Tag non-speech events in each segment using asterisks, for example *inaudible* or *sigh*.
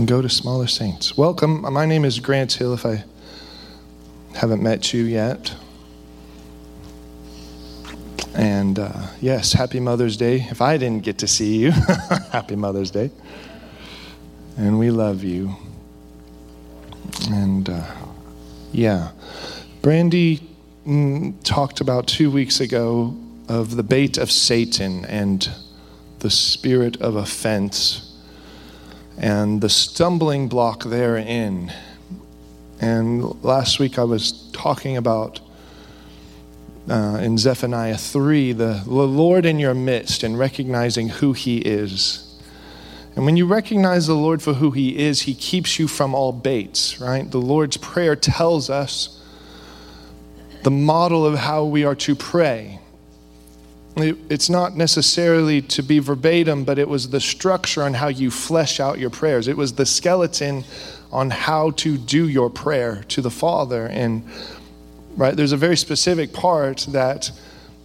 can go to smaller saints. Welcome. My name is Grant Hill, if I haven't met you yet. And uh, yes, happy Mother's Day. If I didn't get to see you, *laughs* happy Mother's Day. And we love you. And uh, yeah, Brandy mm, talked about two weeks ago of the bait of Satan and the spirit of offense and the stumbling block therein. And last week I was talking about uh, in Zephaniah 3 the, the Lord in your midst and recognizing who He is. And when you recognize the Lord for who He is, He keeps you from all baits, right? The Lord's Prayer tells us the model of how we are to pray it's not necessarily to be verbatim, but it was the structure on how you flesh out your prayers. It was the skeleton on how to do your prayer to the Father. And right, there's a very specific part that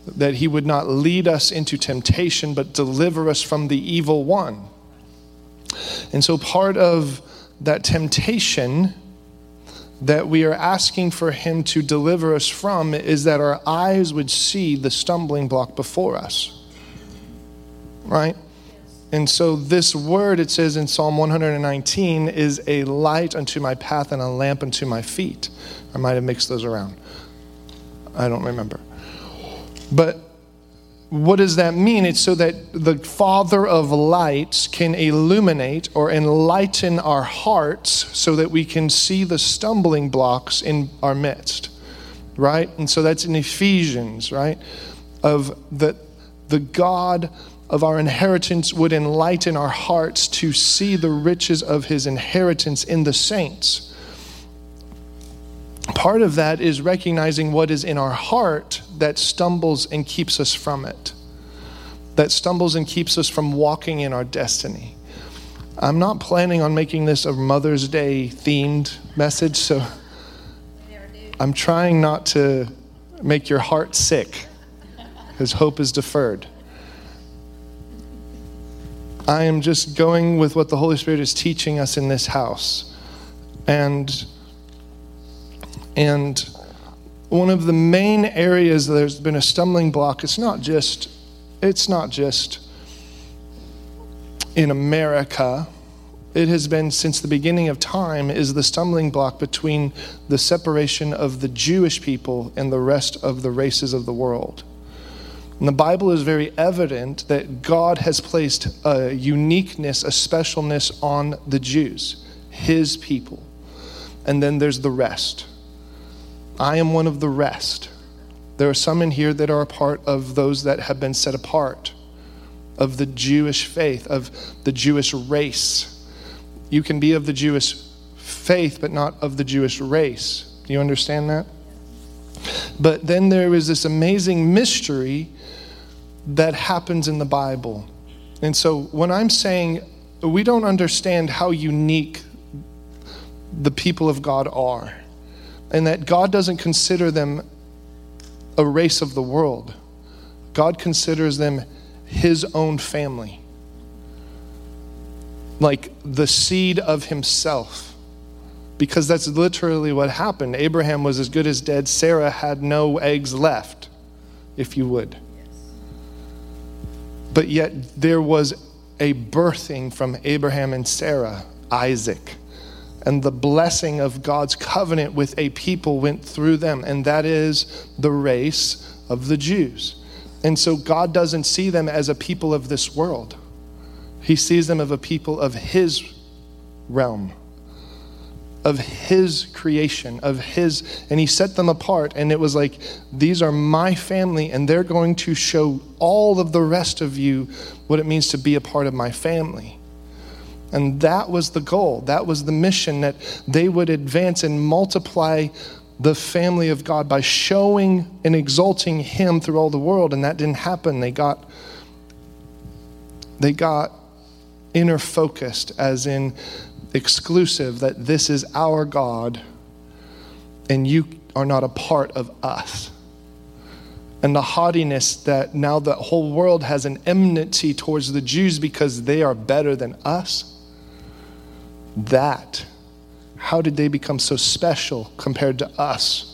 that he would not lead us into temptation, but deliver us from the evil one. And so part of that temptation that we are asking for Him to deliver us from is that our eyes would see the stumbling block before us. Right? And so, this word, it says in Psalm 119, is a light unto my path and a lamp unto my feet. I might have mixed those around. I don't remember. But what does that mean? It's so that the Father of lights can illuminate or enlighten our hearts so that we can see the stumbling blocks in our midst, right? And so that's in Ephesians, right? Of that the God of our inheritance would enlighten our hearts to see the riches of his inheritance in the saints. Part of that is recognizing what is in our heart that stumbles and keeps us from it, that stumbles and keeps us from walking in our destiny. I'm not planning on making this a Mother's Day themed message, so I'm trying not to make your heart sick because hope is deferred. I am just going with what the Holy Spirit is teaching us in this house. And and one of the main areas there's been a stumbling block, it's not just it's not just in America. It has been since the beginning of time is the stumbling block between the separation of the Jewish people and the rest of the races of the world. And the Bible is very evident that God has placed a uniqueness, a specialness on the Jews, his people. And then there's the rest. I am one of the rest. There are some in here that are a part of those that have been set apart, of the Jewish faith, of the Jewish race. You can be of the Jewish faith, but not of the Jewish race. Do you understand that? But then there is this amazing mystery that happens in the Bible. And so when I'm saying we don't understand how unique the people of God are, and that God doesn't consider them a race of the world. God considers them his own family, like the seed of himself. Because that's literally what happened. Abraham was as good as dead. Sarah had no eggs left, if you would. But yet there was a birthing from Abraham and Sarah, Isaac and the blessing of God's covenant with a people went through them, and that is the race of the Jews. And so God doesn't see them as a people of this world, He sees them as a people of His realm. Of his creation, of his, and he set them apart. And it was like, these are my family, and they're going to show all of the rest of you what it means to be a part of my family. And that was the goal. That was the mission that they would advance and multiply the family of God by showing and exalting him through all the world and that didn't happen. They got they got inner focused as in exclusive that this is our God and you are not a part of us. And the haughtiness that now the whole world has an enmity towards the Jews because they are better than us that, how did they become so special compared to us?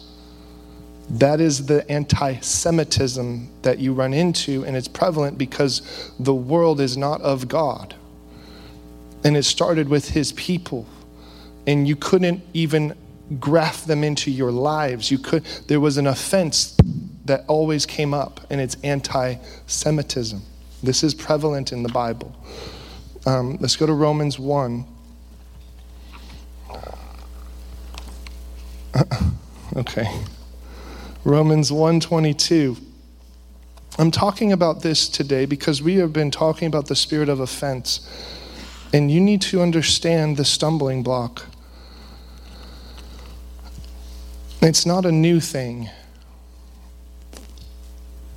That is the anti Semitism that you run into, and it's prevalent because the world is not of God. And it started with his people. And you couldn't even graft them into your lives. You could there was an offense that always came up, and it's anti-Semitism. This is prevalent in the Bible. Um, let's go to Romans 1. *laughs* okay. Romans 122. I'm talking about this today because we have been talking about the spirit of offense. And you need to understand the stumbling block. It's not a new thing.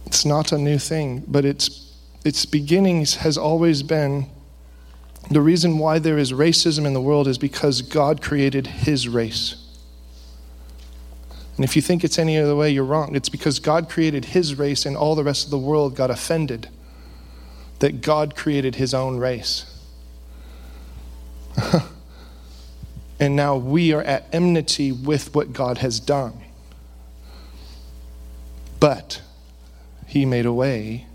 It's not a new thing, but its its beginnings has always been the reason why there is racism in the world is because God created his race. And if you think it's any other way, you're wrong. It's because God created his race and all the rest of the world got offended that God created his own race. *laughs* and now we are at enmity with what God has done. But he made a way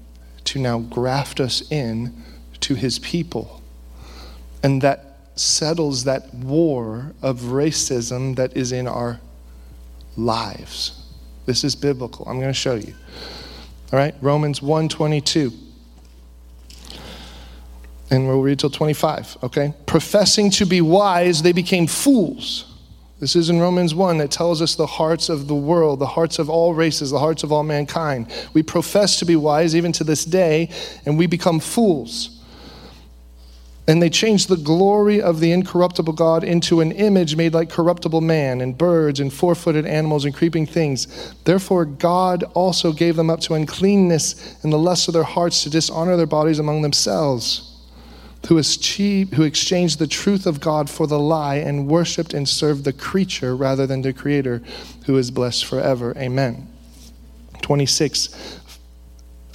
to now graft us in to his people. And that settles that war of racism that is in our lives. This is biblical. I'm going to show you. All right, Romans 1:22. And we'll read till 25, okay? Professing to be wise, they became fools. This is in Romans 1 that tells us the hearts of the world, the hearts of all races, the hearts of all mankind. We profess to be wise even to this day, and we become fools. And they changed the glory of the incorruptible God into an image made like corruptible man, and birds, and four footed animals, and creeping things. Therefore, God also gave them up to uncleanness and the lust of their hearts to dishonor their bodies among themselves. Who, achieved, who exchanged the truth of God for the lie and worshiped and served the creature rather than the Creator, who is blessed forever. Amen. 26.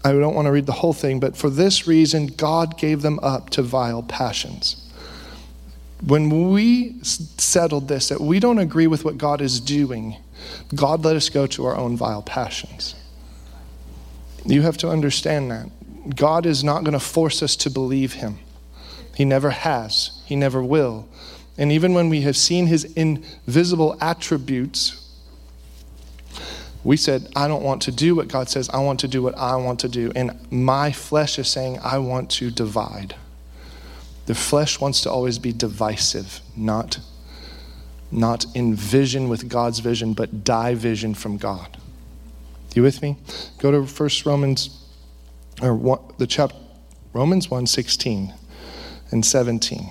I don't want to read the whole thing, but for this reason, God gave them up to vile passions. When we settled this, that we don't agree with what God is doing, God let us go to our own vile passions. You have to understand that. God is not going to force us to believe Him. He never has, He never will. And even when we have seen His invisible attributes, we said, I don't want to do what God says, I want to do what I want to do. And my flesh is saying, I want to divide. The flesh wants to always be divisive, not, not in vision with God's vision, but division from God. You with me? Go to First Romans, or one, the chapter, Romans 1 16 and 17.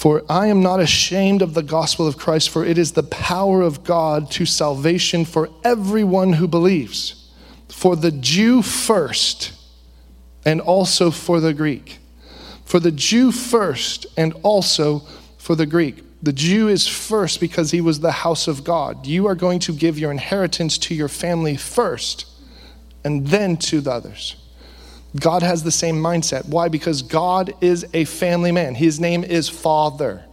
For I am not ashamed of the gospel of Christ, for it is the power of God to salvation for everyone who believes, for the Jew first, and also for the Greek. For the Jew first, and also for the Greek. The Jew is first because he was the house of God. You are going to give your inheritance to your family first, and then to the others. God has the same mindset. Why? Because God is a family man. His name is Father.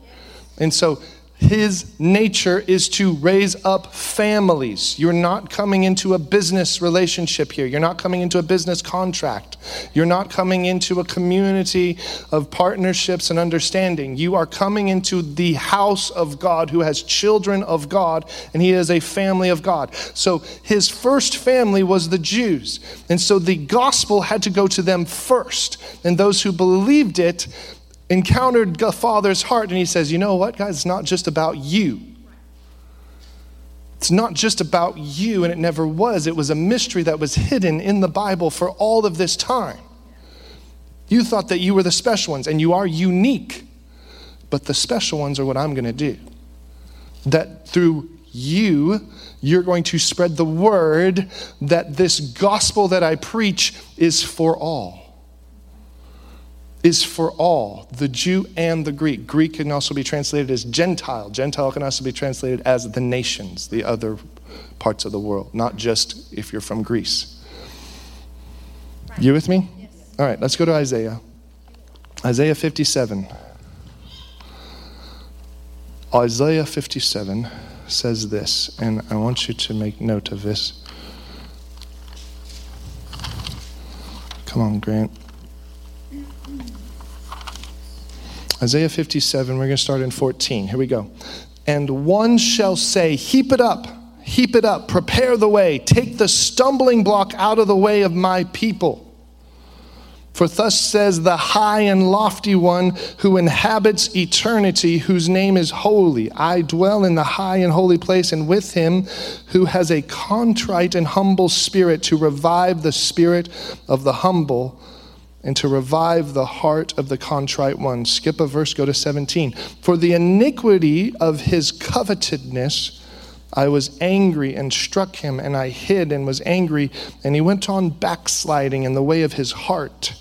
And so his nature is to raise up families. You're not coming into a business relationship here. You're not coming into a business contract. You're not coming into a community of partnerships and understanding. You are coming into the house of God who has children of God, and he is a family of God. So his first family was the Jews. And so the gospel had to go to them first. And those who believed it encountered the Father's heart and he says, You know what, guys? It's not just about you. It's not just about you, and it never was. It was a mystery that was hidden in the Bible for all of this time. You thought that you were the special ones, and you are unique, but the special ones are what I'm going to do. That through you, you're going to spread the word that this gospel that I preach is for all is for all, the Jew and the Greek. Greek can also be translated as Gentile. Gentile can also be translated as the nations, the other parts of the world, not just if you're from Greece. You with me? Yes. All right, let's go to Isaiah. Isaiah 57. Isaiah 57 says this, and I want you to make note of this. Come on, Grant. Isaiah 57, we're going to start in 14. Here we go. And one shall say, Heap it up, heap it up, prepare the way, take the stumbling block out of the way of my people. For thus says the high and lofty one who inhabits eternity, whose name is holy. I dwell in the high and holy place, and with him who has a contrite and humble spirit to revive the spirit of the humble and to revive the heart of the contrite one. Skip a verse, go to 17. For the iniquity of his covetousness, I was angry and struck him, and I hid and was angry, and he went on backsliding in the way of his heart.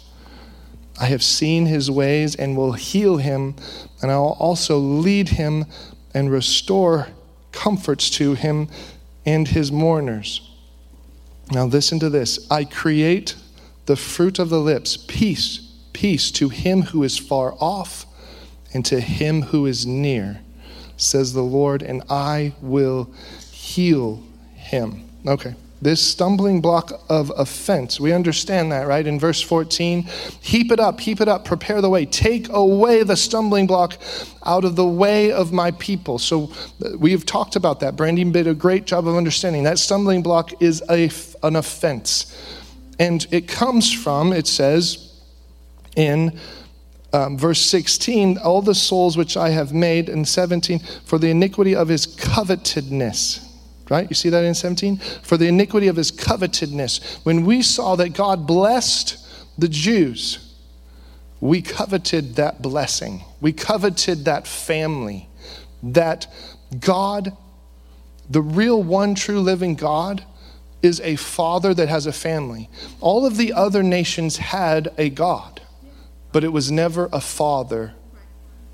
I have seen his ways and will heal him, and I will also lead him and restore comforts to him and his mourners. Now, listen to this I create the fruit of the lips, peace, peace to him who is far off and to him who is near, says the Lord, and I will heal him. Okay this stumbling block of offense. We understand that, right? In verse 14, heap it up, heap it up, prepare the way, take away the stumbling block out of the way of my people. So uh, we've talked about that. Brandon did a great job of understanding that stumbling block is a, an offense. And it comes from, it says in um, verse 16, all the souls which I have made, and 17, for the iniquity of his covetedness Right? You see that in 17? For the iniquity of his covetousness. When we saw that God blessed the Jews, we coveted that blessing. We coveted that family. That God, the real one true living God, is a father that has a family. All of the other nations had a God, but it was never a father,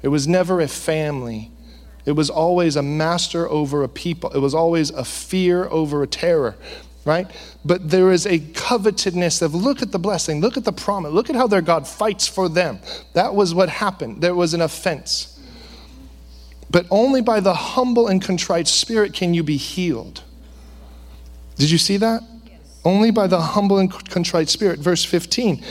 it was never a family. It was always a master over a people. It was always a fear over a terror, right? But there is a covetedness of look at the blessing, look at the promise, look at how their God fights for them. That was what happened. There was an offense. But only by the humble and contrite spirit can you be healed. Did you see that? Yes. Only by the humble and contrite spirit. Verse 15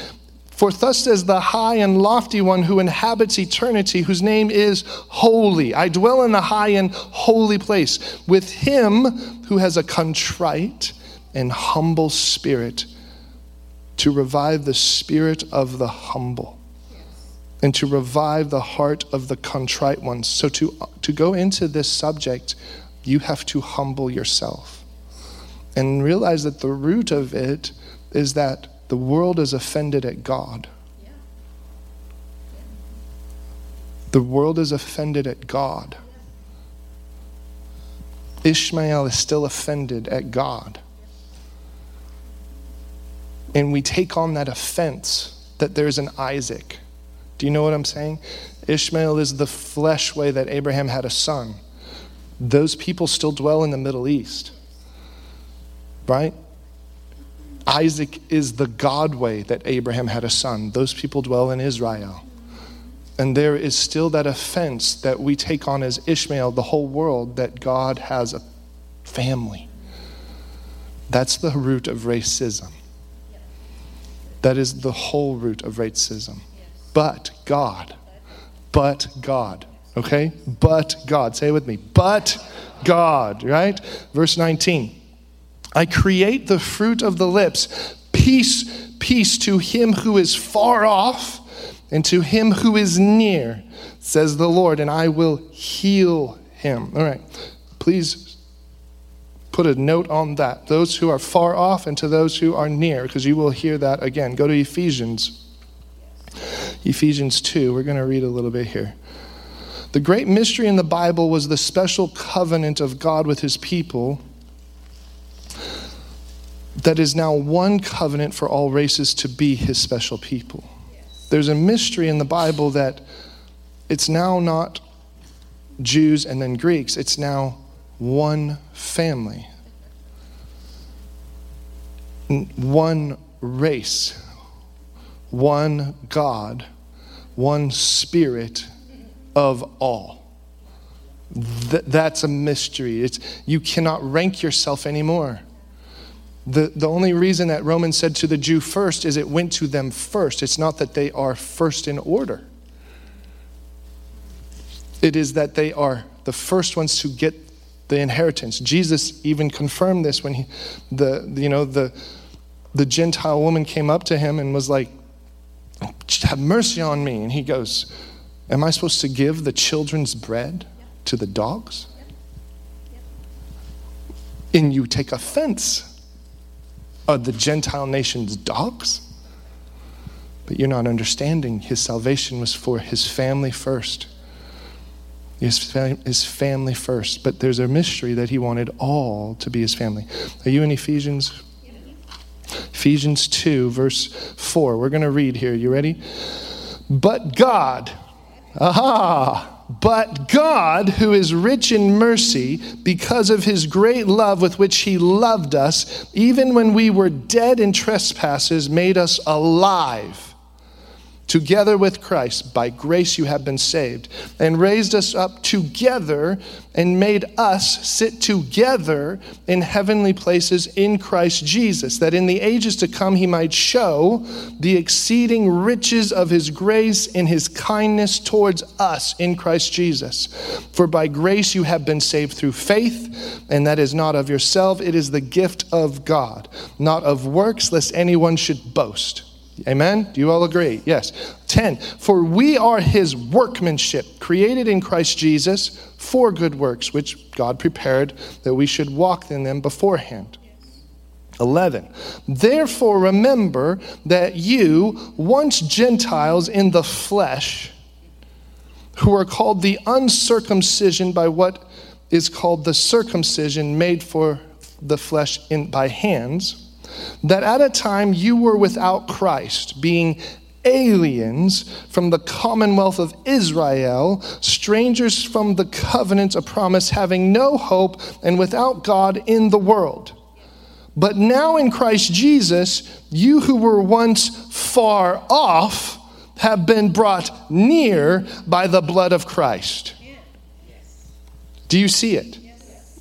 for thus says the high and lofty one who inhabits eternity, whose name is holy. I dwell in the high and holy place with him who has a contrite and humble spirit to revive the spirit of the humble and to revive the heart of the contrite ones. So, to, to go into this subject, you have to humble yourself and realize that the root of it is that the world is offended at God. The world is offended at God. Ishmael is still offended at God. And we take on that offense that there's an Isaac. Do you know what I'm saying? Ishmael is the flesh way that Abraham had a son. Those people still dwell in the Middle East, right? Isaac is the God way that Abraham had a son. Those people dwell in Israel. And there is still that offense that we take on as Ishmael, the whole world, that God has a family. That's the root of racism. That is the whole root of racism. But God, but God, okay? But God. Say it with me. But God, right? Verse 19. I create the fruit of the lips. Peace, peace to him who is far off and to him who is near, says the Lord, and I will heal him. All right, please put a note on that. Those who are far off and to those who are near, because you will hear that again. Go to Ephesians. Ephesians 2. We're going to read a little bit here. The great mystery in the Bible was the special covenant of God with his people that is now one covenant for all races to be his special people. There's a mystery in the Bible that it's now not Jews and then Greeks, it's now one family, one race, one God, one spirit of all. Th- that's a mystery. It's, you cannot rank yourself anymore. The, the only reason that Romans said to the Jew first is it went to them first. It's not that they are first in order, it is that they are the first ones to get the inheritance. Jesus even confirmed this when he, the, you know, the, the Gentile woman came up to him and was like, Have mercy on me. And he goes, Am I supposed to give the children's bread to the dogs? And you take offense. The Gentile nations dogs? But you're not understanding. His salvation was for his family first. His, fam- his family first. But there's a mystery that he wanted all to be his family. Are you in Ephesians? Ephesians 2, verse 4. We're going to read here. You ready? But God, aha, but God, who is rich in mercy, because of his great love with which he loved us, even when we were dead in trespasses, made us alive together with Christ. By grace you have been saved, and raised us up together and made us sit together in heavenly places in Christ Jesus, that in the ages to come he might show the exceeding riches of his grace in his kindness towards us in Christ Jesus. For by grace you have been saved through faith, and that is not of yourself, it is the gift of God, not of works, lest anyone should boast. Amen? Do you all agree? Yes. 10. For we are his workmanship, created in Christ Jesus for good works, which God prepared that we should walk in them beforehand. 11. Therefore, remember that you, once Gentiles in the flesh, who are called the uncircumcision by what is called the circumcision made for the flesh in, by hands, that at a time you were without Christ, being aliens from the commonwealth of Israel, strangers from the covenant of promise, having no hope and without God in the world. But now in Christ Jesus, you who were once far off have been brought near by the blood of Christ. Do you see it?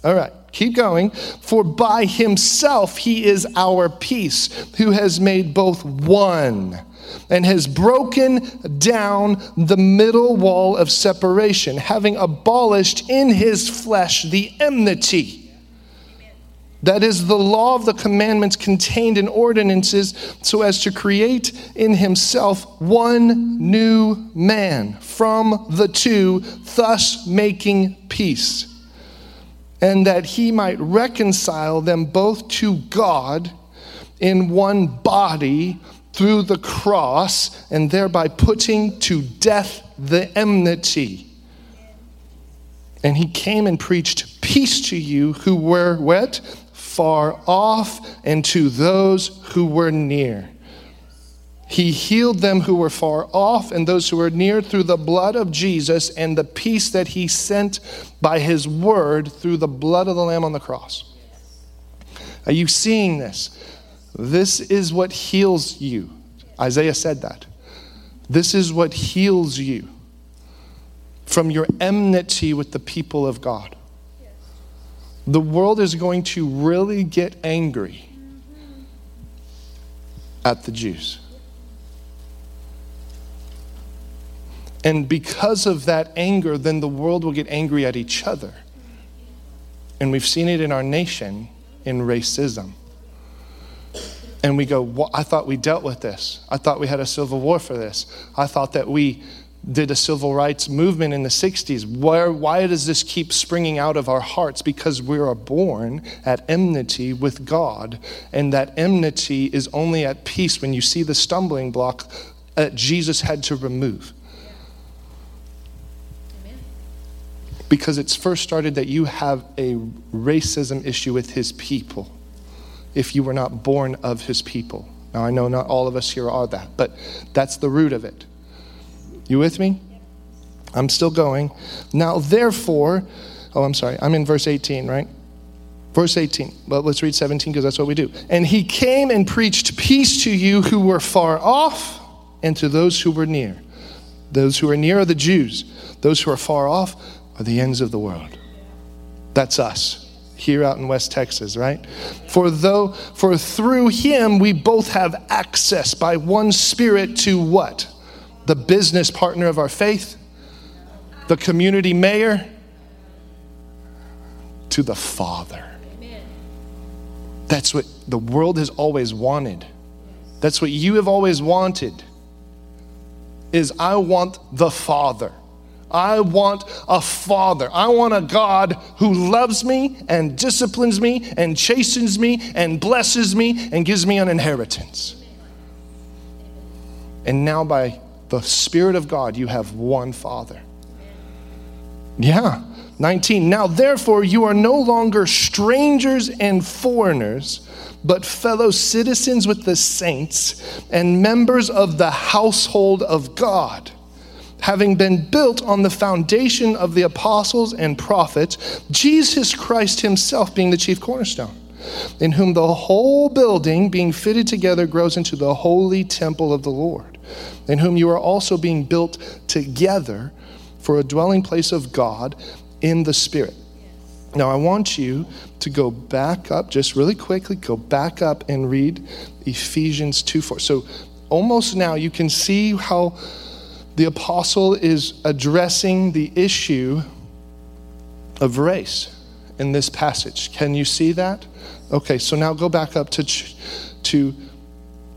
All right. Keep going. For by himself he is our peace, who has made both one and has broken down the middle wall of separation, having abolished in his flesh the enmity. That is the law of the commandments contained in ordinances, so as to create in himself one new man from the two, thus making peace and that he might reconcile them both to God in one body through the cross, and thereby putting to death the enmity. And he came and preached peace to you who were what? Far off, and to those who were near. He healed them who were far off and those who were near through the blood of Jesus and the peace that he sent by his word through the blood of the Lamb on the cross. Are you seeing this? This is what heals you. Isaiah said that. This is what heals you from your enmity with the people of God. The world is going to really get angry at the Jews. And because of that anger, then the world will get angry at each other. And we've seen it in our nation in racism. And we go, well, I thought we dealt with this. I thought we had a civil war for this. I thought that we did a civil rights movement in the 60s. Where, why does this keep springing out of our hearts? Because we are born at enmity with God. And that enmity is only at peace when you see the stumbling block that Jesus had to remove. Because it's first started that you have a racism issue with his people if you were not born of his people. Now, I know not all of us here are that, but that's the root of it. You with me? I'm still going. Now, therefore, oh, I'm sorry, I'm in verse 18, right? Verse 18. Well, let's read 17 because that's what we do. And he came and preached peace to you who were far off and to those who were near. Those who are near are the Jews. Those who are far off or the ends of the world. That's us here out in West Texas, right? For though for through him we both have access by one spirit to what? The business partner of our faith, the community mayor, to the Father. That's what the world has always wanted. That's what you have always wanted. Is I want the Father. I want a father. I want a God who loves me and disciplines me and chastens me and blesses me and gives me an inheritance. And now, by the Spirit of God, you have one Father. Yeah. 19. Now, therefore, you are no longer strangers and foreigners, but fellow citizens with the saints and members of the household of God having been built on the foundation of the apostles and prophets, Jesus Christ himself being the chief cornerstone, in whom the whole building, being fitted together, grows into the holy temple of the Lord, in whom you are also being built together for a dwelling place of God in the Spirit. Now, I want you to go back up, just really quickly, go back up and read Ephesians 2 4. So, almost now you can see how the apostle is addressing the issue of race in this passage. Can you see that? Okay, so now go back up to, to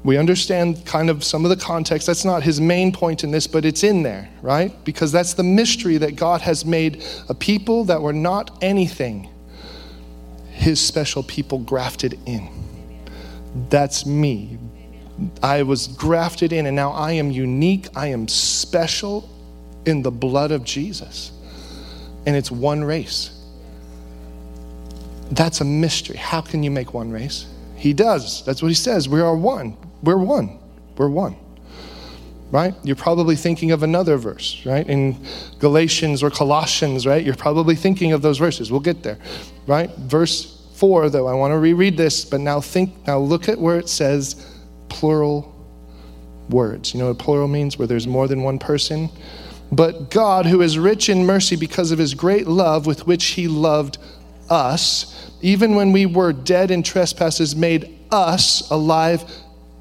we understand kind of some of the context. That's not his main point in this, but it's in there, right? Because that's the mystery that God has made a people that were not anything, his special people grafted in. That's me I was grafted in, and now I am unique. I am special in the blood of Jesus. And it's one race. That's a mystery. How can you make one race? He does. That's what he says. We are one. We're one. We're one. Right? You're probably thinking of another verse, right? In Galatians or Colossians, right? You're probably thinking of those verses. We'll get there, right? Verse 4, though, I want to reread this, but now think, now look at where it says, plural words. You know what plural means? Where there's more than one person. But God, who is rich in mercy because of his great love with which he loved us, even when we were dead in trespasses, made us alive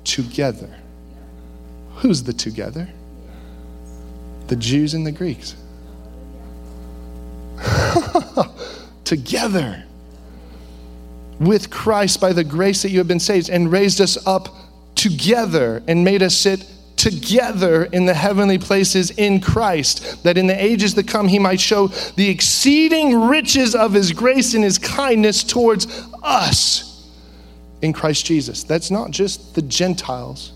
together. Who's the together? The Jews and the Greeks. *laughs* together with Christ by the grace that you have been saved and raised us up together and made us sit together in the heavenly places in Christ, that in the ages to come he might show the exceeding riches of his grace and his kindness towards us in Christ Jesus. That's not just the Gentiles,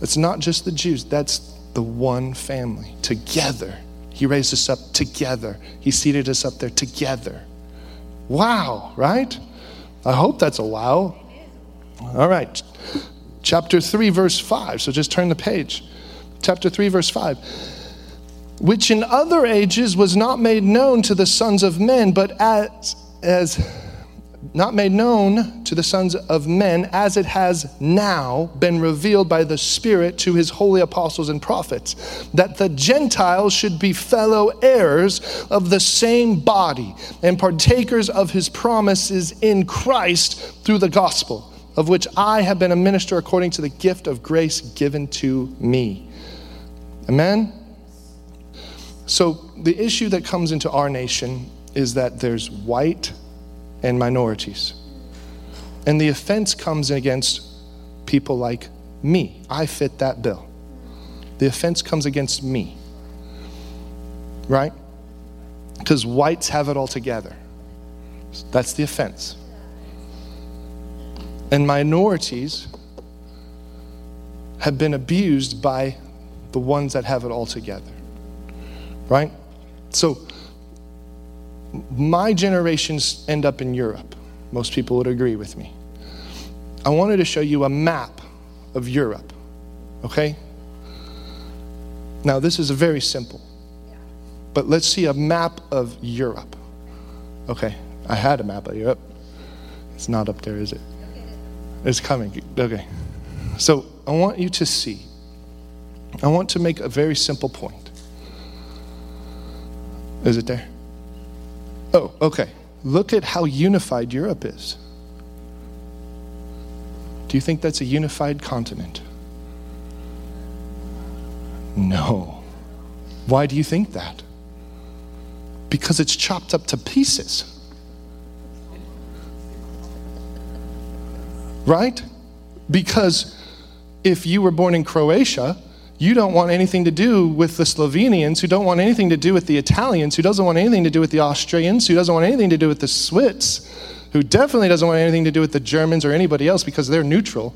that's not just the Jews, that's the one family together. He raised us up together, he seated us up there together. Wow, right? I hope that's a wow. All right chapter 3, verse 5. So just turn the page. Chapter 3, verse 5. Which in other ages was not made known to the sons of men, but as, as not made known to the sons of men, as it has now been revealed by the Spirit to his holy apostles and prophets, that the Gentiles should be fellow heirs of the same body and partakers of his promises in Christ through the gospel of which I have been a minister according to the gift of grace given to me. Amen? So, the issue that comes into our nation is that there's white and minorities. And the offense comes against people like me. I fit that bill. The offense comes against me. Right? Because whites have it all together. That's the offense and minorities have been abused by the ones that have it all together. Right? So, my generations end up in Europe. Most people would agree with me. I wanted to show you a map of Europe. Okay? Now, this is very simple. But let's see a map of Europe. Okay, I had a map of Europe. It's not up there, is it? It's coming. Okay. So I want you to see. I want to make a very simple point. Is it there? Oh, okay. Look at how unified Europe is. Do you think that's a unified continent? No. Why do you think that? Because it's chopped up to pieces. Right? Because if you were born in Croatia, you don't want anything to do with the Slovenians, who don't want anything to do with the Italians, who doesn't want anything to do with the Austrians, who doesn't want anything to do with the Swiss, who definitely doesn't want anything to do with the Germans or anybody else because they're neutral.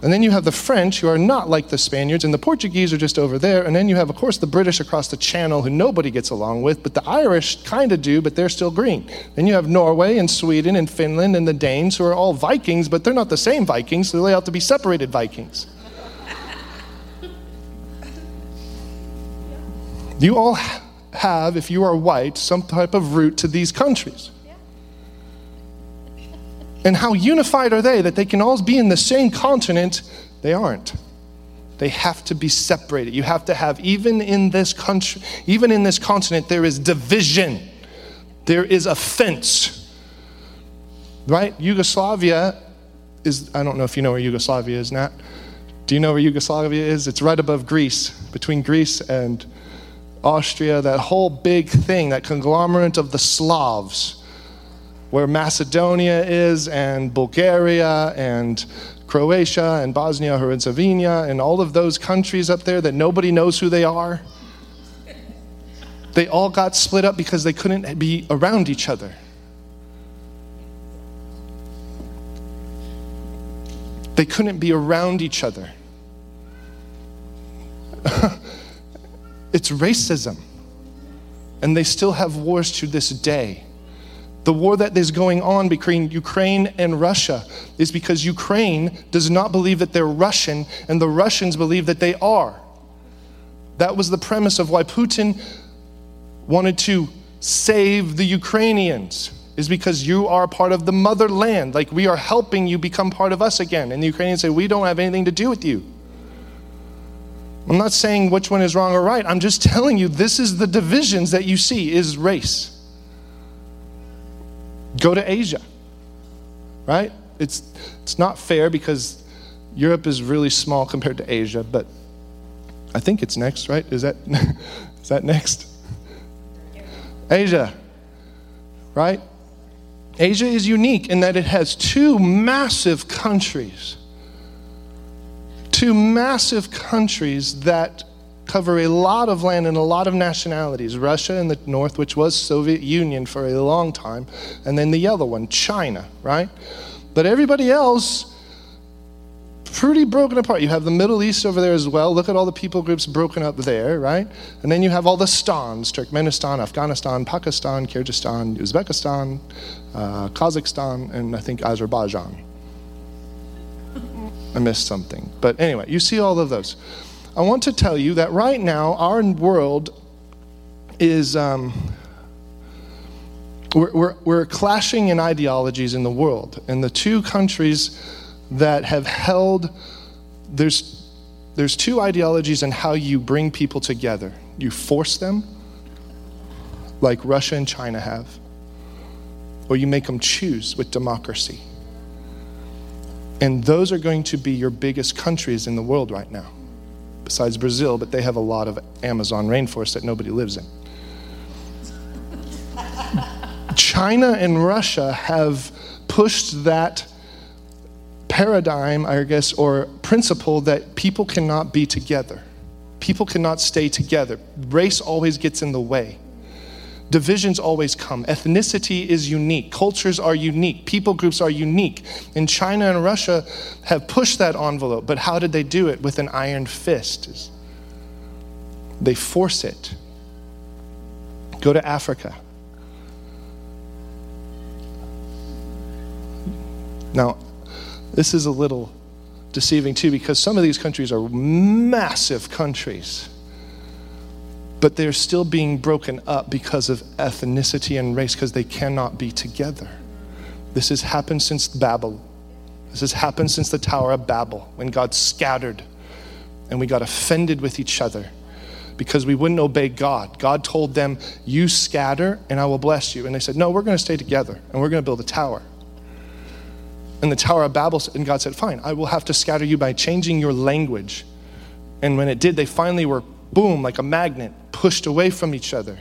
And then you have the French, who are not like the Spaniards, and the Portuguese are just over there. And then you have, of course, the British across the channel, who nobody gets along with, but the Irish kind of do, but they're still green. Then you have Norway and Sweden and Finland and the Danes, who are all Vikings, but they're not the same Vikings, so they have to be separated Vikings. You all have, if you are white, some type of root to these countries. And how unified are they that they can all be in the same continent? They aren't. They have to be separated. You have to have, even in this country, even in this continent, there is division, there is offense. Right? Yugoslavia is, I don't know if you know where Yugoslavia is, Nat. Do you know where Yugoslavia is? It's right above Greece, between Greece and Austria, that whole big thing, that conglomerate of the Slavs where Macedonia is, and Bulgaria, and Croatia, and Bosnia Herzegovina, and all of those countries up there that nobody knows who they are. They all got split up because they couldn't be around each other. They couldn't be around each other. *laughs* it's racism. And they still have wars to this day. The war that is going on between Ukraine and Russia is because Ukraine does not believe that they're Russian, and the Russians believe that they are. That was the premise of why Putin wanted to save the Ukrainians, is because you are part of the motherland. Like we are helping you become part of us again. And the Ukrainians say, We don't have anything to do with you. I'm not saying which one is wrong or right. I'm just telling you this is the divisions that you see is race. Go to Asia, right? It's, it's not fair because Europe is really small compared to Asia, but I think it's next, right? Is that, *laughs* is that next? Asia, right? Asia is unique in that it has two massive countries. Two massive countries that cover a lot of land and a lot of nationalities. Russia in the north, which was Soviet Union for a long time, and then the other one, China, right? But everybody else, pretty broken apart. You have the Middle East over there as well. Look at all the people groups broken up there, right? And then you have all the stans Turkmenistan, Afghanistan, Pakistan, Kyrgyzstan, Uzbekistan, uh, Kazakhstan, and I think Azerbaijan. I missed something. But anyway, you see all of those. I want to tell you that right now, our world is. Um, we're, we're, we're clashing in ideologies in the world. And the two countries that have held, there's, there's two ideologies in how you bring people together. You force them, like Russia and China have, or you make them choose with democracy. And those are going to be your biggest countries in the world right now besides Brazil, but they have a lot of Amazon rainforest that nobody lives in. *laughs* China and Russia have pushed that paradigm, I guess, or principle that people cannot be together. People cannot stay together. Race always gets in the way. Divisions always come. Ethnicity is unique. Cultures are unique. People groups are unique. And China and Russia have pushed that envelope. But how did they do it? With an iron fist. They force it. Go to Africa. Now, this is a little deceiving too because some of these countries are massive countries but they're still being broken up because of ethnicity and race because they cannot be together. This has happened since Babel. This has happened since the Tower of Babel when God scattered and we got offended with each other because we wouldn't obey God. God told them, You scatter and I will bless you. And they said, No, we're going to stay together and we're going to build a tower. And the Tower of Babel, and God said, Fine, I will have to scatter you by changing your language. And when it did, they finally were, boom, like a magnet, pushed away from each other.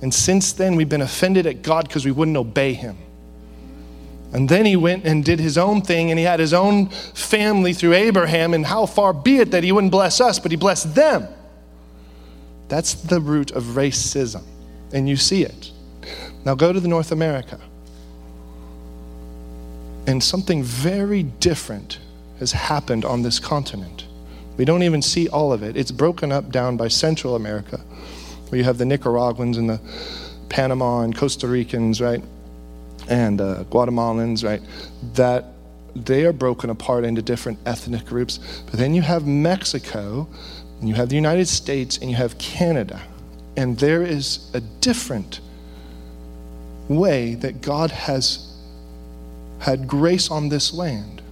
And since then, we've been offended at God because we wouldn't obey Him. And then he went and did his own thing, and he had his own family through Abraham. And how far be it that he wouldn't bless us, but he blessed them. That's the root of racism. And you see it. Now go to the North America. And something very different has happened on this continent. We don't even see all of it. It's broken up down by Central America, where you have the Nicaraguans and the Panama and Costa Ricans, right? and uh, Guatemalans, right? That they are broken apart into different ethnic groups. But then you have Mexico, and you have the United States, and you have Canada. And there is a different way that God has had grace on this land.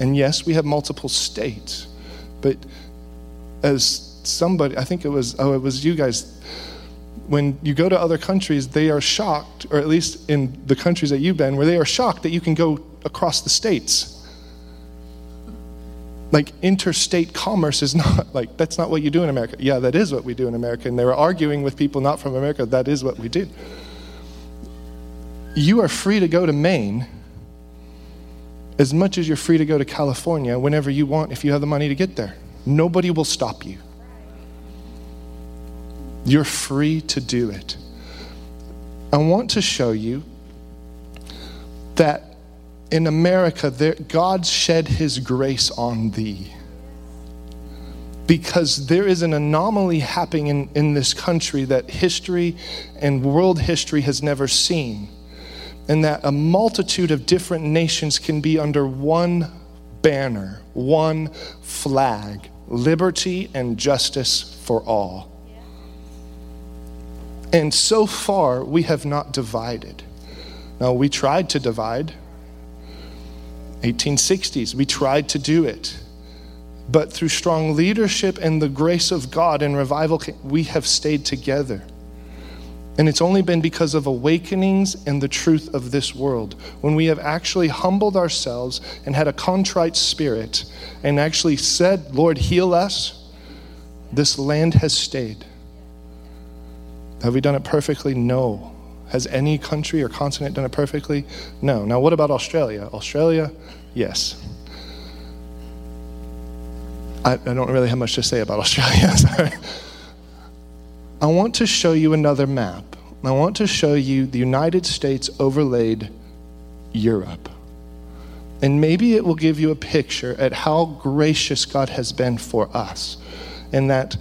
And yes, we have multiple states, but as somebody, I think it was, oh, it was you guys when you go to other countries, they are shocked, or at least in the countries that you've been, where they are shocked that you can go across the states. Like interstate commerce is *laughs* not like that's not what you do in America. Yeah, that is what we do in America. And they were arguing with people not from America, that is what we do. You are free to go to Maine as much as you're free to go to California whenever you want if you have the money to get there. Nobody will stop you. You're free to do it. I want to show you that in America, there, God shed his grace on thee. Because there is an anomaly happening in, in this country that history and world history has never seen. And that a multitude of different nations can be under one banner, one flag liberty and justice for all. And so far, we have not divided. Now, we tried to divide. 1860s, we tried to do it. But through strong leadership and the grace of God and revival, we have stayed together. And it's only been because of awakenings and the truth of this world. When we have actually humbled ourselves and had a contrite spirit and actually said, Lord, heal us, this land has stayed. Have we done it perfectly? No. Has any country or continent done it perfectly? No. Now, what about Australia? Australia, yes. I, I don't really have much to say about *laughs* Australia. Sorry. I want to show you another map. I want to show you the United States overlaid Europe. And maybe it will give you a picture at how gracious God has been for us. And that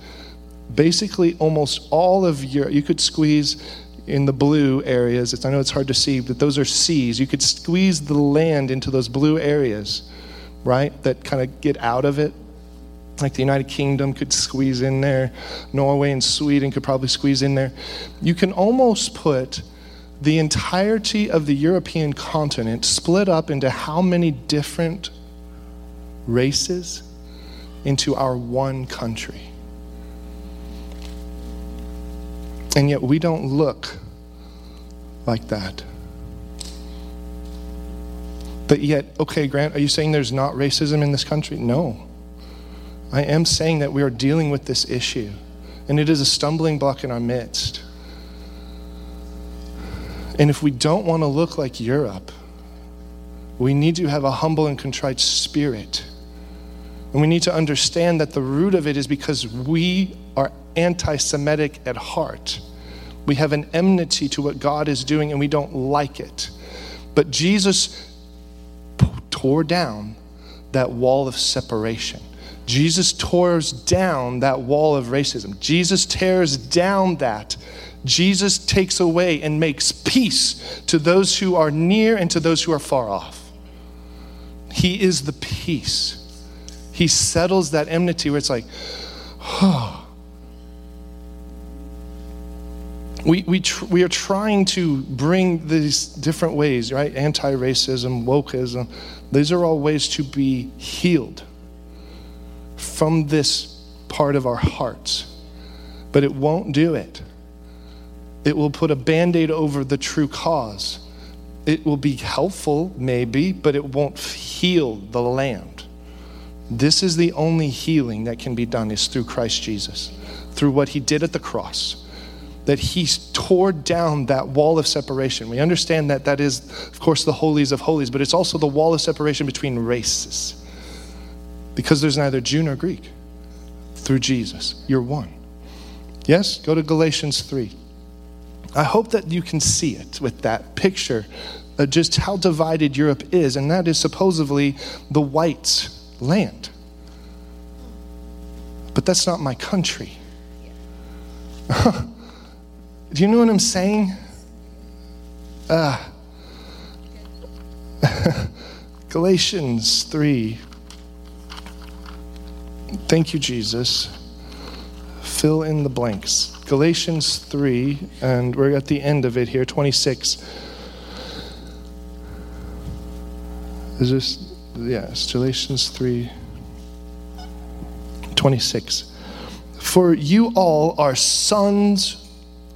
basically almost all of your, you could squeeze in the blue areas, it's, I know it's hard to see, but those are seas. You could squeeze the land into those blue areas, right, that kind of get out of it. Like the United Kingdom could squeeze in there, Norway and Sweden could probably squeeze in there. You can almost put the entirety of the European continent split up into how many different races into our one country. And yet we don't look like that. But yet, okay, Grant, are you saying there's not racism in this country? No. I am saying that we are dealing with this issue, and it is a stumbling block in our midst. And if we don't want to look like Europe, we need to have a humble and contrite spirit. And we need to understand that the root of it is because we anti Semitic at heart. We have an enmity to what God is doing and we don't like it. But Jesus tore down that wall of separation. Jesus tears down that wall of racism. Jesus tears down that. Jesus takes away and makes peace to those who are near and to those who are far off. He is the peace. He settles that enmity where it's like, *sighs* oh, we, we, tr- we are trying to bring these different ways, right? Anti racism, wokeism. These are all ways to be healed from this part of our hearts. but it won't do it. It will put a band aid over the true cause. It will be helpful, maybe, but it won't heal the land. This is the only healing that can be done is through Christ Jesus, through what he did at the cross. That he tore down that wall of separation. We understand that that is, of course, the holies of holies, but it's also the wall of separation between races. Because there's neither Jew nor Greek through Jesus. You're one. Yes? Go to Galatians 3. I hope that you can see it with that picture of just how divided Europe is, and that is supposedly the white land. But that's not my country. *laughs* Do you know what I'm saying? Uh, *laughs* Galatians 3. Thank you, Jesus. Fill in the blanks. Galatians 3, and we're at the end of it here, 26. Is this, yes, Galatians 3, 26. For you all are sons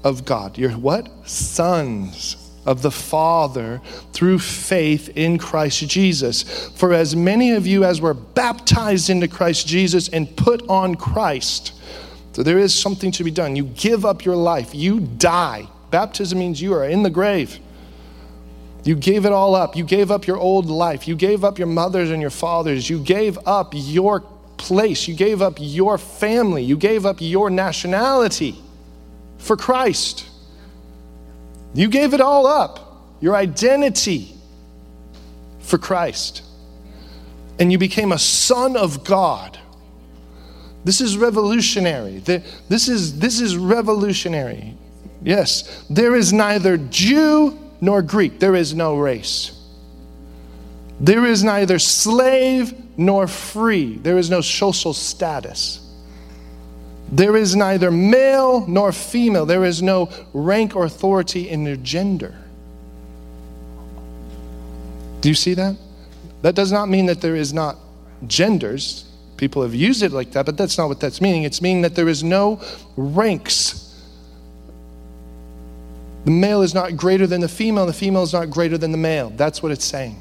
of God. You're what? Sons of the Father through faith in Christ Jesus. For as many of you as were baptized into Christ Jesus and put on Christ. So there is something to be done. You give up your life, you die. Baptism means you are in the grave. You gave it all up. You gave up your old life. You gave up your mothers and your fathers. You gave up your place. You gave up your family. You gave up your nationality for Christ. You gave it all up, your identity for Christ. And you became a son of God. This is revolutionary. This is, this is revolutionary. Yes, there is neither Jew nor Greek, there is no race. There is neither slave nor free, there is no social status. There is neither male nor female. There is no rank or authority in their gender. Do you see that? That does not mean that there is not genders. People have used it like that, but that's not what that's meaning. It's meaning that there is no ranks. The male is not greater than the female, the female is not greater than the male. That's what it's saying.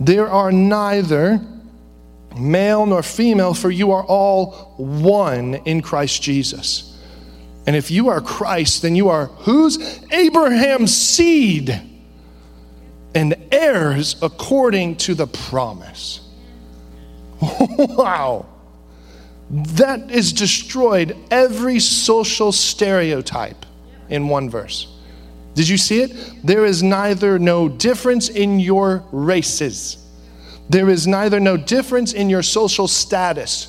There are neither male nor female, for you are all one in Christ Jesus. And if you are Christ, then you are whose? Abraham's seed and heirs according to the promise. *laughs* wow. That is destroyed every social stereotype in one verse. Did you see it? There is neither no difference in your races there is neither no difference in your social status.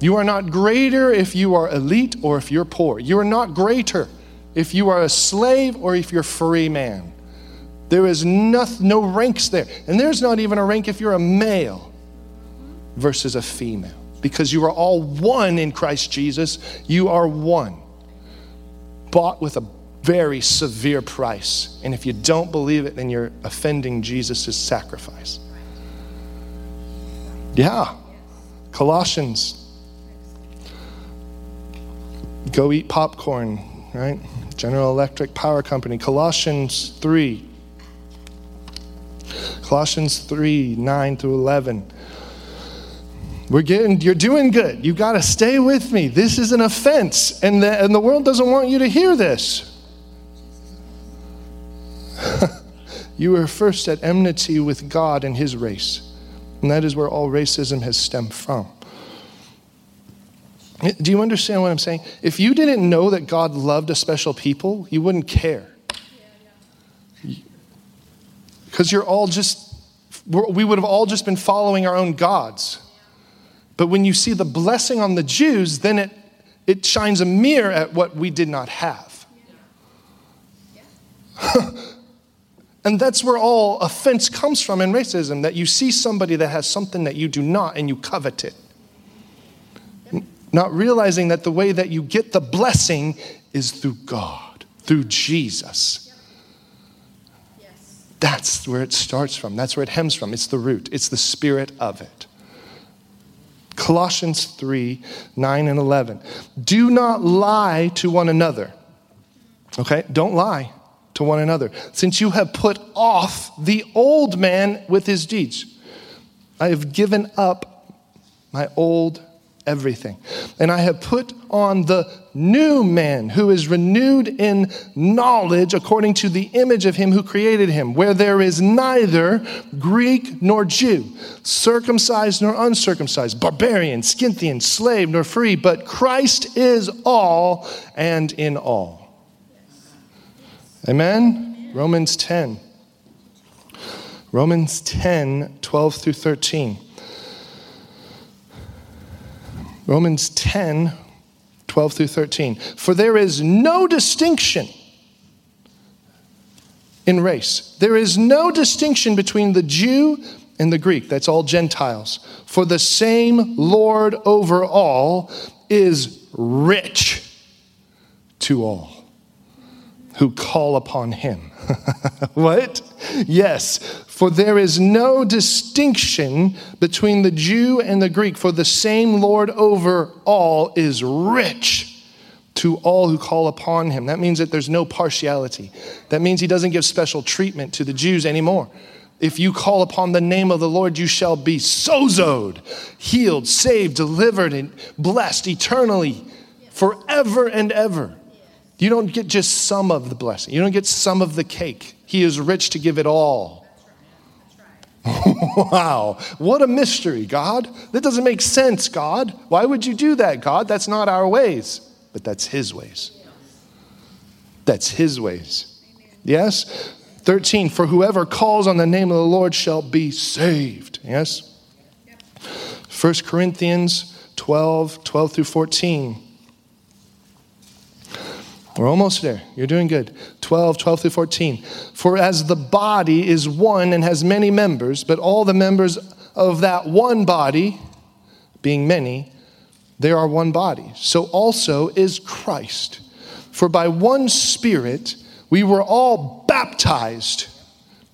You are not greater if you are elite or if you're poor. You are not greater if you are a slave or if you're free man. There is no, no ranks there. And there's not even a rank if you're a male versus a female. Because you are all one in Christ Jesus. You are one. Bought with a very severe price. And if you don't believe it, then you're offending Jesus' sacrifice. Yeah. Colossians. Go eat popcorn, right? General Electric Power Company. Colossians 3. Colossians 3 9 through 11. We're getting, you're doing good. You got to stay with me. This is an offense, and the, and the world doesn't want you to hear this. *laughs* you were first at enmity with God and his race. And that is where all racism has stemmed from. Do you understand what I'm saying? If you didn't know that God loved a special people, you wouldn't care. Because you're all just, we would have all just been following our own gods. But when you see the blessing on the Jews, then it, it shines a mirror at what we did not have. *laughs* And that's where all offense comes from in racism that you see somebody that has something that you do not and you covet it. Not realizing that the way that you get the blessing is through God, through Jesus. That's where it starts from. That's where it hems from. It's the root, it's the spirit of it. Colossians 3 9 and 11. Do not lie to one another. Okay? Don't lie to one another, since you have put off the old man with his deeds. I have given up my old everything. And I have put on the new man who is renewed in knowledge according to the image of him who created him, where there is neither Greek nor Jew, circumcised nor uncircumcised, barbarian, Scythian, slave nor free, but Christ is all and in all. Amen? Romans 10. Romans 10, 12 through 13. Romans 10, 12 through 13. For there is no distinction in race. There is no distinction between the Jew and the Greek. That's all Gentiles. For the same Lord over all is rich to all who call upon him. *laughs* what? Yes, for there is no distinction between the Jew and the Greek, for the same Lord over all is rich to all who call upon him. That means that there's no partiality. That means he doesn't give special treatment to the Jews anymore. If you call upon the name of the Lord, you shall be sozoed, healed, saved, delivered, and blessed eternally, forever and ever. You don't get just some of the blessing, you don't get some of the cake. He is rich to give it all. *laughs* wow, what a mystery, God. That doesn't make sense, God. Why would you do that, God? That's not our ways, but that's His ways. That's His ways. Yes? 13, for whoever calls on the name of the Lord shall be saved. Yes? 1 Corinthians 12, 12 through 14. We're almost there. You're doing good. 12, 12 through 14. For as the body is one and has many members, but all the members of that one body, being many, they are one body. So also is Christ. For by one Spirit we were all baptized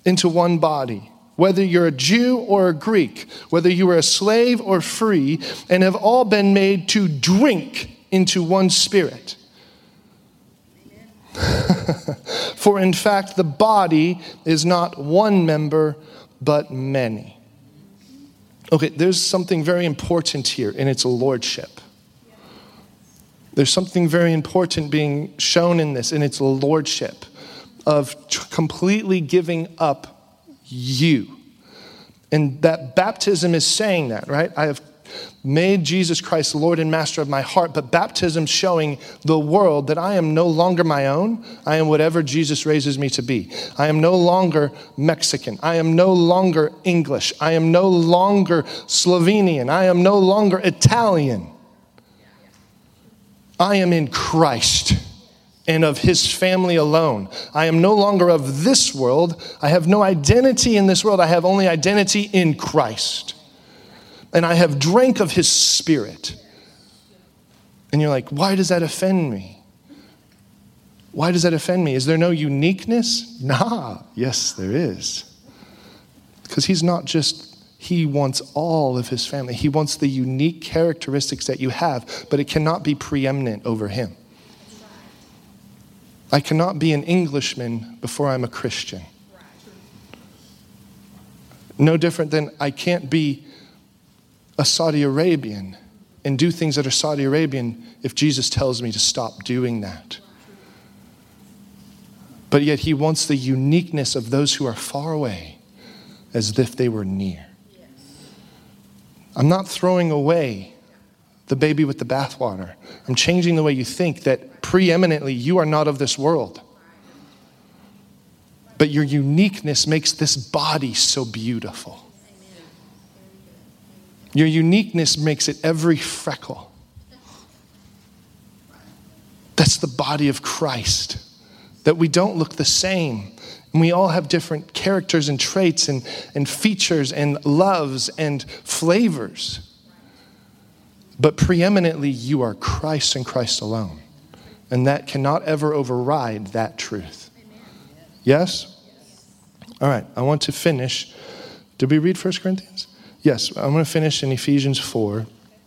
into one body, whether you're a Jew or a Greek, whether you are a slave or free, and have all been made to drink into one Spirit. *laughs* For in fact, the body is not one member, but many. Okay, there's something very important here, and it's lordship. There's something very important being shown in this, and it's lordship of completely giving up you. And that baptism is saying that, right? I have made Jesus Christ Lord and Master of my heart, but baptism showing the world that I am no longer my own. I am whatever Jesus raises me to be. I am no longer Mexican. I am no longer English. I am no longer Slovenian. I am no longer Italian. I am in Christ and of his family alone. I am no longer of this world. I have no identity in this world. I have only identity in Christ and I have drank of his spirit. And you're like, why does that offend me? Why does that offend me? Is there no uniqueness? *laughs* Nah, yes, there is. Because he's not just, he wants all of his family. He wants the unique characteristics that you have, but it cannot be preeminent over him. I cannot be an Englishman before I'm a Christian. No different than I can't be a Saudi Arabian and do things that are Saudi Arabian if Jesus tells me to stop doing that. But yet, he wants the uniqueness of those who are far away as if they were near. I'm not throwing away the baby with the bathwater. I'm changing the way you think that preeminently you are not of this world. But your uniqueness makes this body so beautiful. Your uniqueness makes it every freckle. That's the body of Christ. That we don't look the same. And we all have different characters and traits and, and features and loves and flavors. But preeminently, you are Christ and Christ alone. And that cannot ever override that truth. Yes? All right, I want to finish. Did we read 1 Corinthians? Yes, I'm going to finish in Ephesians 4.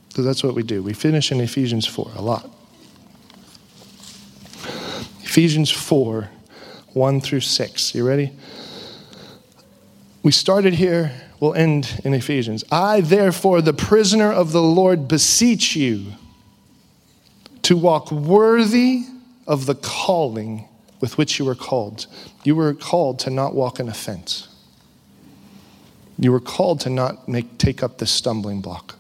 because that's what we do. We finish in Ephesians 4 a lot. Ephesians 4 1 through 6. You ready? We started here, we'll end in Ephesians. I, therefore, the prisoner of the Lord, beseech you to walk worthy of the calling with which you were called. You were called to not walk in offense. You were called to not make, take up this stumbling block.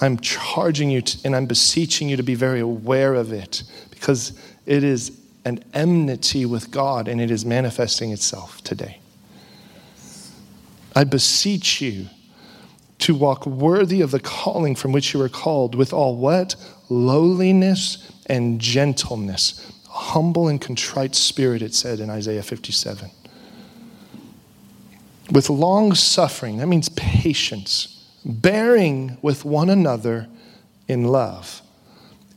I'm charging you to, and I'm beseeching you to be very aware of it because it is an enmity with God and it is manifesting itself today. I beseech you to walk worthy of the calling from which you were called with all what? Lowliness and gentleness. Humble and contrite spirit, it said in Isaiah 57. With long suffering, that means patience, bearing with one another in love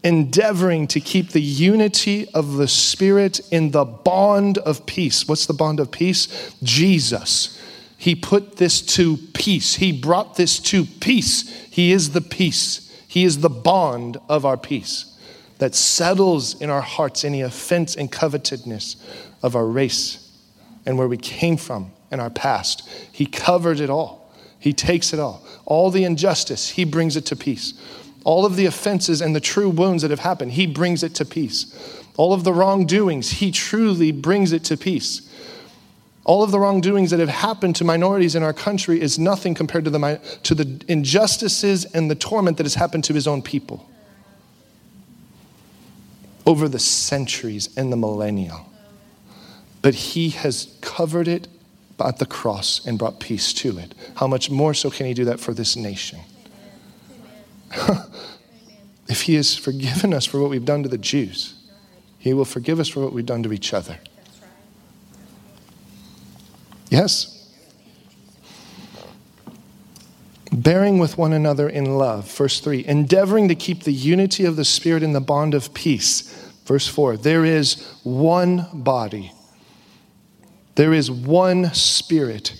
endeavoring to keep the unity of the Spirit in the bond of peace. What's the bond of peace? Jesus. He put this to peace. He brought this to peace. He is the peace. He is the bond of our peace that settles in our hearts any offense and covetousness of our race and where we came from and our past. He covered it all. He takes it all. All the injustice, He brings it to peace. All of the offenses and the true wounds that have happened, He brings it to peace. All of the wrongdoings, He truly brings it to peace. All of the wrongdoings that have happened to minorities in our country is nothing compared to the, to the injustices and the torment that has happened to His own people over the centuries and the millennia. But He has covered it at the cross and brought peace to it. How much more so can He do that for this nation? *laughs* if He has forgiven us for what we've done to the Jews, He will forgive us for what we've done to each other. Yes? Bearing with one another in love. Verse 3. Endeavoring to keep the unity of the Spirit in the bond of peace. Verse 4. There is one body, there is one Spirit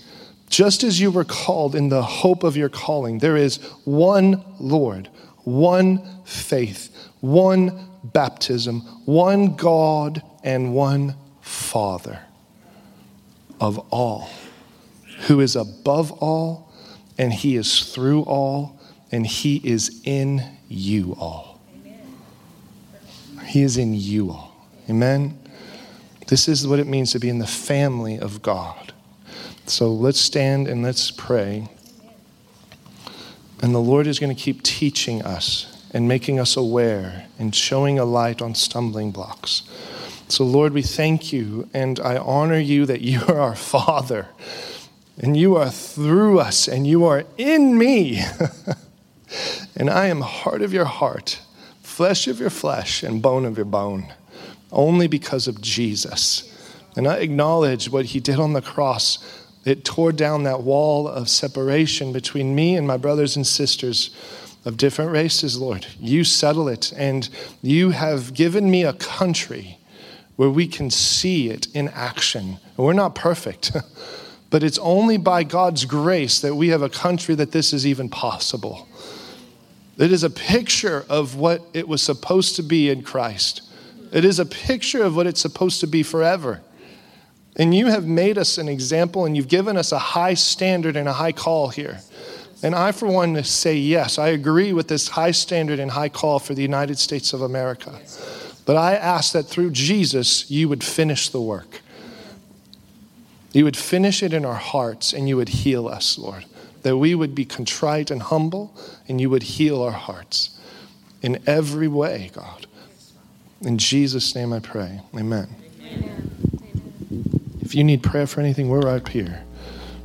just as you were called in the hope of your calling, there is one Lord, one faith, one baptism, one God, and one Father of all, who is above all, and He is through all, and He is in you all. He is in you all. Amen? This is what it means to be in the family of God. So let's stand and let's pray. And the Lord is going to keep teaching us and making us aware and showing a light on stumbling blocks. So, Lord, we thank you and I honor you that you are our Father and you are through us and you are in me. *laughs* and I am heart of your heart, flesh of your flesh, and bone of your bone, only because of Jesus. And I acknowledge what he did on the cross it tore down that wall of separation between me and my brothers and sisters of different races, Lord. You settle it, and you have given me a country where we can see it in action. And we're not perfect, *laughs* but it's only by God's grace that we have a country that this is even possible. It is a picture of what it was supposed to be in Christ. It is a picture of what it's supposed to be forever. And you have made us an example and you've given us a high standard and a high call here. And I, for one, say yes, I agree with this high standard and high call for the United States of America. But I ask that through Jesus, you would finish the work. You would finish it in our hearts and you would heal us, Lord. That we would be contrite and humble and you would heal our hearts in every way, God. In Jesus' name I pray. Amen. If you need prayer for anything, we're right here.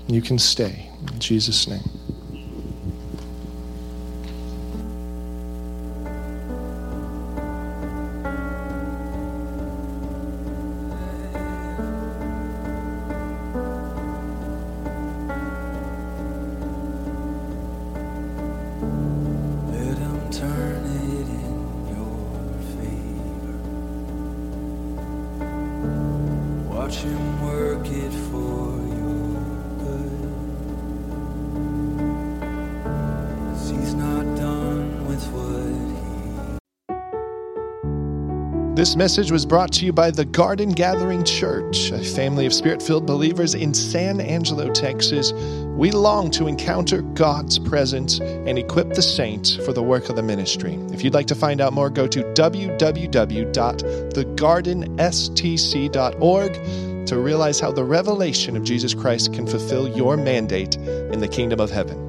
You can stay. In Jesus' name. This message was brought to you by the Garden Gathering Church, a family of spirit filled believers in San Angelo, Texas. We long to encounter God's presence and equip the saints for the work of the ministry. If you'd like to find out more, go to www.thegardenstc.org to realize how the revelation of Jesus Christ can fulfill your mandate in the kingdom of heaven.